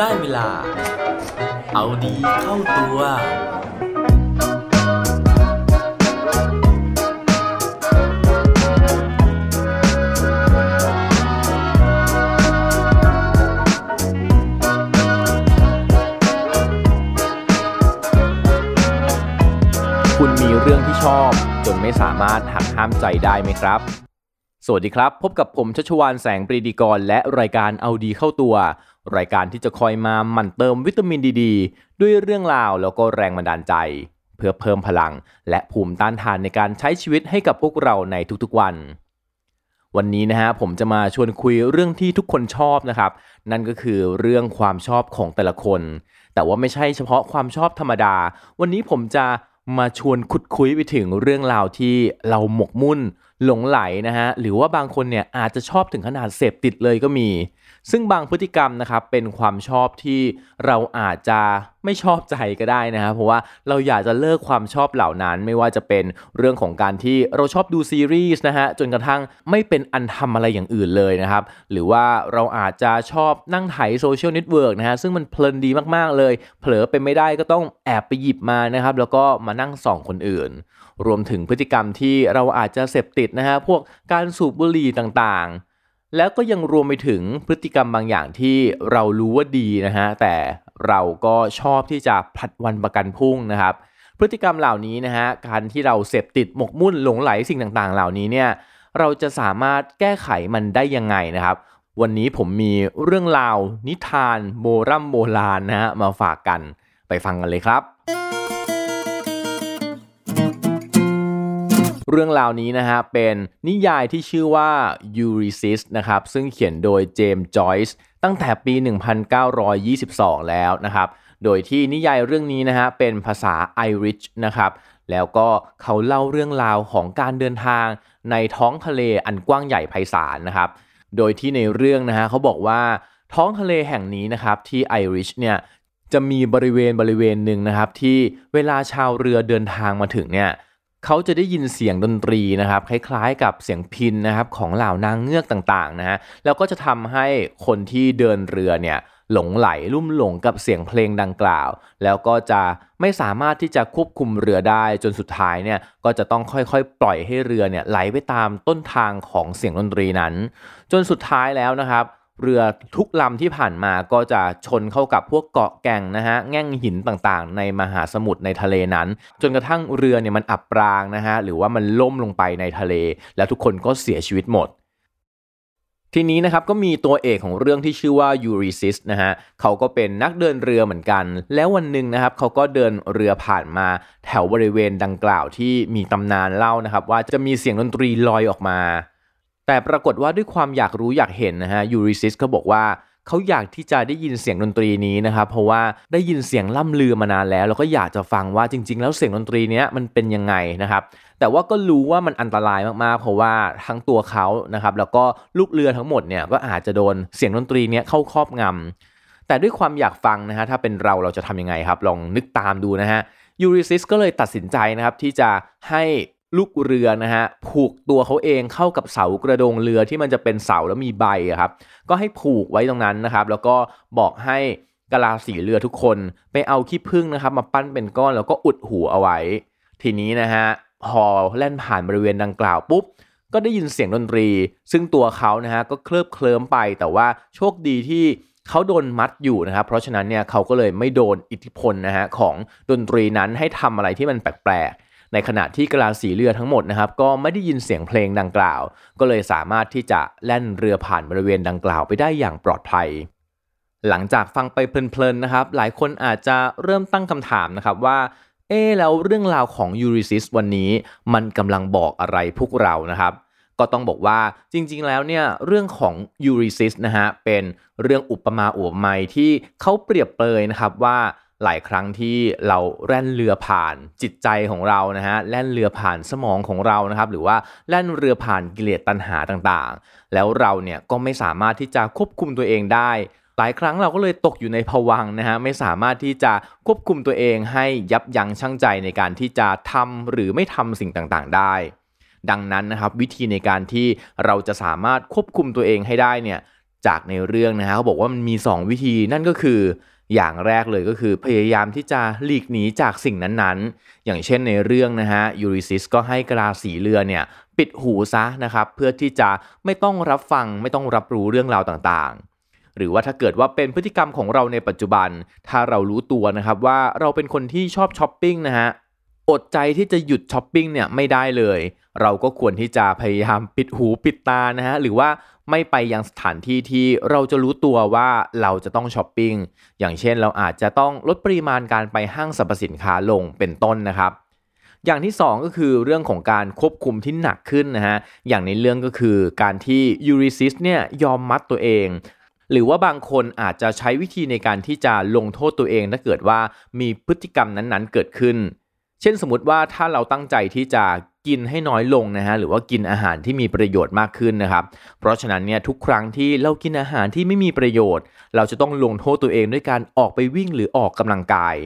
ได้เวลา เอาดีเข้าตัว คุณมีเรื่องที่ชอบ จนไม่สามารถหักห้ามใจได้ไหมครับสวัสดีครับ พบกับผมชัชวานแสงปรีดีกร และรายการเอาดีเข้าตัว รายการที่จะคอยมาหมั่นเติมวิตามินดีดด้วยเรื่องราวแล้วก็แรงบันดาลใจ เพื่อเพิ่มพลัง และภูมิต้านทานในการใช้ชีวิตให้กับพวกเราในทุกๆวัน วันนี้นะฮะผมจะมาชวนคุยเรื่องที่ทุกคนชอบนะครับ นั่นก็คือเรื่องความชอบของแต่ละคน แต่ว่าไม่ใช่เฉพาะความชอบธรรมดา วันนี้ผมจะมาชวนขุดคุยไปถึงเรื่องราวที่เราหมกมุ่นหลงไหลนะฮะหรือว่าบางคนเนี่ยอาจจะชอบถึงขนาดเสพติดเลยก็มี ซึ่งบางพฤติกรรมนะครับเป็นความชอบที่เราอาจจะไม่ชอบใจก็ได้นะครับเพราะว่าเราอยากจะเลิกความชอบเหล่านั้น ไม่ว่าจะเป็นเรื่องของการที่เราชอบดูซีรีส์นะฮะจนกระทั่งไม่เป็นอันทำอะไรอย่างอื่นเลยนะครับ หรือว่าเราอาจจะชอบนั่งไถโซเชียลเน็ตเวิร์กนะฮะซึ่งมันเพลินดีมากๆเลย เผลอเป็นไม่ได้ก็ต้องแอบไปหยิบมานะครับ แล้วก็มานั่งส่องคนอื่น รวมถึงพฤติกรรมที่เราอาจจะเสพติดนะฮะพวกการสูบบุหรี่ต่างๆ แล้วก็ยังรวมไปถึงพฤติกรรมบางอย่างที่เรารู้ว่าดีนะฮะแต่เราก็ชอบที่จะพลัดวันประกันพรุ่งนะครับ พฤติกรรมเหล่านี้นะฮะการที่เราเสพติดหมกมุ่นหลงไหลสิ่งต่างๆ เหล่านี้เนี่ยเราจะสามารถแก้ไขมันได้ยังไงนะครับ วันนี้ผมมีเรื่องราวนิทานโบรโบราณนะฮะมาฝากกันไปฟังกันเลยครับ เรื่องราวนี้นะฮะเป็นนิยายที่ชื่อว่า Ulysses นะครับซึ่งเขียนโดยเจมส์จอยส์ตั้งแต่ปี 1922 แล้วนะครับโดยที่นิยายเรื่องนี้นะฮะเป็นภาษาไอริชนะครับแล้วก็เขาเล่าเรื่องราวของการเดินทางในท้องทะเลอันกว้างใหญ่ไพศาลนะครับโดยที่ในเรื่องนะฮะเขาบอกว่าท้องทะเลแห่งนี้นะครับที่ไอริชเนี่ยจะมีบริเวณบริเวณหนึ่งนะครับที่เวลาชาวเรือเดินทางมาถึงเนี่ย เขาจะได้ยินเสียงดนตรีนะครับคล้ายๆ กับเสียงพินนะครับของเหล่านางเงือกต่างๆนะฮะแล้วก็จะทำให้คนที่เดินเรือเนี่ยหลงไหลลุ่มหลงกับเสียงเพลงดังกล่าว แล้วก็จะไม่สามารถที่จะควบคุมเรือได้จนสุดท้ายเนี่ยก็จะต้องค่อยๆ ปล่อยให้เรือเนี่ยไหลไปตามต้นทางของเสียงดนตรีนั้น จนสุดท้ายแล้วนะครับ เรือทุกลำที่ผ่านมาก็จะชนเข้ากับพวกเกาะแก่งนะฮะแง่งหินต่างๆ ในมหาสมุทรในทะเลนั้น จนกระทั่งเรือเนี่ยมันอับปรางนะฮะหรือว่ามันล่มลงไปในทะเล แล้วทุกคนก็เสียชีวิตหมด ทีนี้นะครับก็มีตัวเอกของเรื่องที่ชื่อว่ายูริซิสนะฮะเขาก็เป็นนักเดินเรือเหมือนกัน แล้ววันหนึ่งนะครับเขาก็เดินเรือผ่านมาแถวบริเวณดังกล่าวที่มีตำนานเล่านะครับว่าจะมีเสียงดนตรีลอยออกมา แต่ปรากฏว่าด้วยความอยากรู้อยากเห็นนะฮะยูริซิสเขาบอกว่าเขาอยากที่จะได้ยินเสียงดนตรีนี้นะครับเพราะว่าได้ยินเสียงล่ำลือมานานแล้ว แล้วก็อยากจะฟังว่าจริง ๆ แล้วเสียงดนตรีนี้มันเป็นยังไงนะครับ แต่ว่าก็รู้ว่ามันอันตรายมากๆ เพราะว่าทั้งตัวเขานะครับแล้วก็ลูกเรือทั้งหมดเนี่ยก็อาจจะโดนเสียงดนตรีนี้เข้าครอบงำแต่ด้วยความอยากฟังนะฮะถ้าเป็นเราเราจะทำยังไงครับ ลองนึกตามดูนะฮะยูริซิสก็เลยตัดสินใจนะครับที่จะให้ ลูกเรือนะฮะผูกตัวเขาเองเข้ากับเสากระโดงเรือที่มันจะเป็นเสาแล้วมีใบครับ ก็ให้ผูกไว้ตรงนั้นนะครับ แล้วก็บอกให้กะลาสีเรือทุกคนไปเอาขี้ผึ้งนะครับ มาปั้นเป็นก้อนแล้วก็อุดหูเอาไว้ ทีนี้นะฮะพอแล่นผ่านบริเวณดังกล่าวปุ๊บก็ได้ยินเสียงดนตรี ซึ่งตัวเขานะฮะก็เคลิบเคลิ้มไปแต่ว่าโชคดีที่เขาโดนมัดอยู่นะครับ เพราะฉะนั้นเนี่ยเขาก็เลยไม่โดนอิทธิพลนะฮะของดนตรีนั้นให้ทำอะไรที่มันแปลกๆ ในขณะที่กะลาสีเรือทั้งหมดนะครับก็ไม่ได้ยินเสียงเพลงดังกล่าว ก็เลยสามารถที่จะแล่นเรือผ่านบริเวณดังกล่าวไปได้อย่างปลอดภัย หลังจากฟังไปเพลินๆนะครับหลายคนอาจจะเริ่มตั้งคำถามนะครับว่าเอ๊แล้วเรื่องราวของยูริซิสวันนี้มันกำลังบอกอะไรพวกเรานะครับ ก็ต้องบอกว่าจริงๆแล้วเนี่ยเรื่องของยูริซิสนะฮะเป็นเรื่องอุปมาอุปไมยที่เขาเปรียบเปรยนะครับว่า หลายครั้งที่เราแล่นเรือผ่านจิตใจของเรานะฮะแล่นเรือผ่านสมองของเรานะครับ หรือว่าแล่นเรือผ่านกิเลสตัณหาต่างๆ แล้วเราเนี่ยก็ไม่สามารถที่จะควบคุมตัวเองได้ หลายครั้งเราก็เลยตกอยู่ในภวังนะฮะไม่สามารถที่จะควบคุมตัวเองให้ยับยั้งชั่งใจในการที่จะทำหรือไม่ทำสิ่งต่างๆ ได้ ดังนั้นนะครับวิธีในการที่เราจะสามารถควบคุมตัวเองให้ได้เนี่ยจากในเรื่องนะฮะเขาบอกว่ามันมี 2 วิธีนั่นก็คือ อย่างแรกเลยก็คือพยายามที่จะหลีกหนีจากสิ่งนั้นๆ อย่างเช่นในเรื่องนะฮะยูริซิสก็ให้กราสีเรือเนี่ยปิดหูซะนะครับเพื่อที่จะไม่ต้องรับฟังไม่ต้องรับรู้เรื่องราวต่างๆ หรือว่าถ้าเกิดว่าเป็นพฤติกรรมของเราในปัจจุบัน ถ้าเรารู้ตัวนะครับว่าเราเป็นคนที่ชอบช้อปปิ้งนะฮะอดใจที่จะหยุดช้อปปิ้งเนี่ยไม่ได้เลย เราก็ควรที่จะพยายามปิดหูปิดตานะฮะหรือว่า ไม่ไปยังสถานที่ที่เราจะรู้ตัวว่าเราจะต้องช้อปปิ้งอย่างเช่นเราอาจจะต้องลดปริมาณการไปห้างสรรพสินค้าลงเป็นต้นนะครับ อย่างที่ 2 ก็คือเรื่องของการควบคุมที่หนักขึ้นนะฮะอย่างในเรื่องก็คือการที่ยูลิสซิสเนี่ยยอมมัดตัวเองหรือว่าบางคนอาจจะใช้วิธีในการที่จะลงโทษตัวเองถ้าเกิดว่ามีพฤติกรรมนั้นๆเกิดขึ้น เช่นสมมติว่าถ้าเราตั้งใจที่จะกินให้น้อยลงนะฮะหรือว่ากินอาหารที่มีประโยชน์มากขึ้นนะครับ เพราะฉะนั้นเนี่ยทุกครั้งที่เรากินอาหารที่ไม่มีประโยชน์ เราจะต้องลงโทษตัวเองด้วยการออกไปวิ่งหรือออกกำลังกาย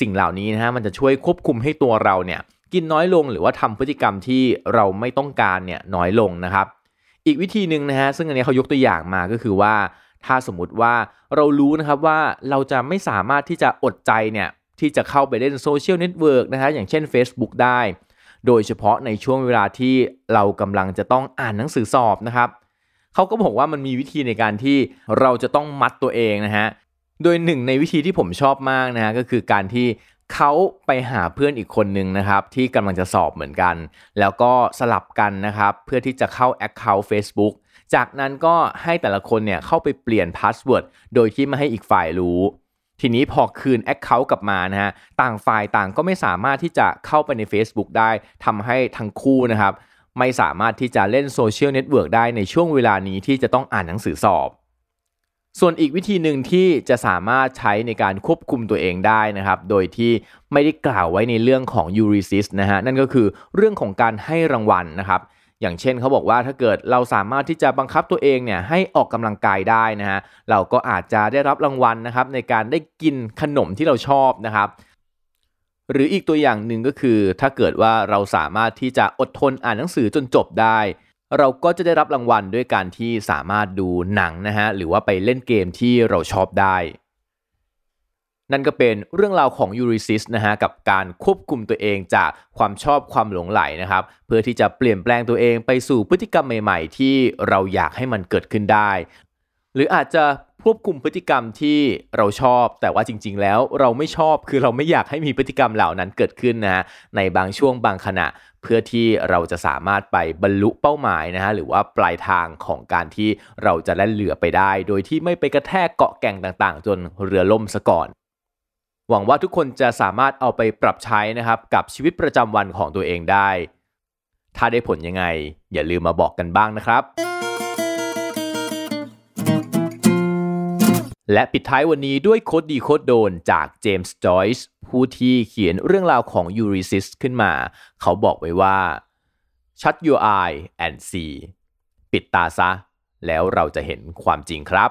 สิ่งเหล่านี้นะฮะมันจะช่วยควบคุมให้ตัวเราเนี่ยกินน้อยลงหรือว่าทำพฤติกรรมที่เราไม่ต้องการเนี่ยน้อยลงนะครับ อีกวิธีหนึ่งนะฮะซึ่งอันนี้เขายกตัวอย่างมาก็คือว่า ถ้าสมมติว่าเรารู้นะครับว่าเราจะไม่สามารถที่จะอดใจเนี่ย ที่จะเข้าไปเล่นโซเชียลเน็ตเวิร์กนะฮะอย่างเช่น Facebook ได้ โดยเฉพาะในช่วงเวลาที่เรากำลังจะต้องอ่านหนังสือสอบนะครับเขาก็บอกว่ามันมีวิธีในการที่เราจะต้องมัดตัวเองนะฮะโดยหนึ่งในวิธีที่ผมชอบมากนะฮะก็คือการที่เขาไปหาเพื่อนอีกคนนึงนะครับที่กำลังจะสอบเหมือนกัน แล้วก็สลับกันนะครับเพื่อที่จะเข้า Account Facebook จากนั้นก็ให้แต่ละคนเนี่ยเข้าไปเปลี่ยน passwordโดยที่ไม่ให้อีกฝ่ายรู้ ทีนี้พอคืน Account กลับมานะฮะต่างฝ่ายต่างก็ไม่สามารถที่จะเข้าไปใน Facebook ได้ทำให้ทั้งคู่นะครับไม่สามารถที่จะเล่นโซเชียลเน็ตเวิร์กได้ในช่วงเวลานี้ที่จะต้องอ่านหนังสือสอบ ส่วนอีกวิธีหนึ่งที่จะสามารถใช้ในการควบคุมตัวเองได้นะครับ โดยที่ไม่ได้กล่าวไว้ในเรื่องของยูลิสซิสนะฮะนั่นก็คือเรื่องของการให้รางวัลนะครับ อย่างเช่นเขาบอกว่าถ้าเกิดเราสามารถที่จะบังคับตัวเองเนี่ยให้ออกกำลังกายได้นะฮะเราก็อาจจะได้รับรางวัลนะครับในการได้กินขนมที่เราชอบนะครับหรืออีกตัวอย่างหนึ่งก็คือ ถ้าเกิดว่าเราสามารถที่จะอดทนอ่านหนังสือจนจบได้ เราก็จะได้รับรางวัลด้วยการที่สามารถดูหนังนะฮะหรือว่าไปเล่นเกมที่เราชอบได้ นั่นก็เป็นเรื่องราวของยูริซิสนะฮะกับการควบคุมตัวเองจากความชอบความหลงไหลนะครับเพื่อที่จะเปลี่ยนแปลงตัวเองไปสู่พฤติกรรมใหม่ ๆ ที่เราอยากให้มันเกิดขึ้นได้ หรืออาจจะควบคุมพฤติกรรมที่เราชอบ แต่ว่าจริง ๆ แล้วเราไม่ชอบคือเราไม่อยากให้มีพฤติกรรมเหล่านั้นเกิดขึ้นนะฮะในบางช่วงบางขณะ เพื่อที่เราจะสามารถไปบรรลุเป้าหมายนะฮะหรือว่าปลายทางของการที่เราจะแล่นเรือไปได้ โดยที่ไม่ไปกระแทกเกาะแก่งต่างๆ จนเรือล่มซะก่อน หวังว่าทุกคนจะสามารถเอาไปปรับใช้นะครับกับชีวิตประจำวันของตัวเองได้ ถ้าได้ผลยังไง อย่าลืมมาบอกกันบ้างนะครับ และปิดท้ายวันนี้ด้วย quote ดี quote โดนจากเจมส์จอยส์ผู้ที่เขียนเรื่องราวของยูลิสซิสขึ้นมา เขาบอกไว้ว่า shut your eyes and see ปิดตาซะ แล้วเราจะเห็นความจริงครับ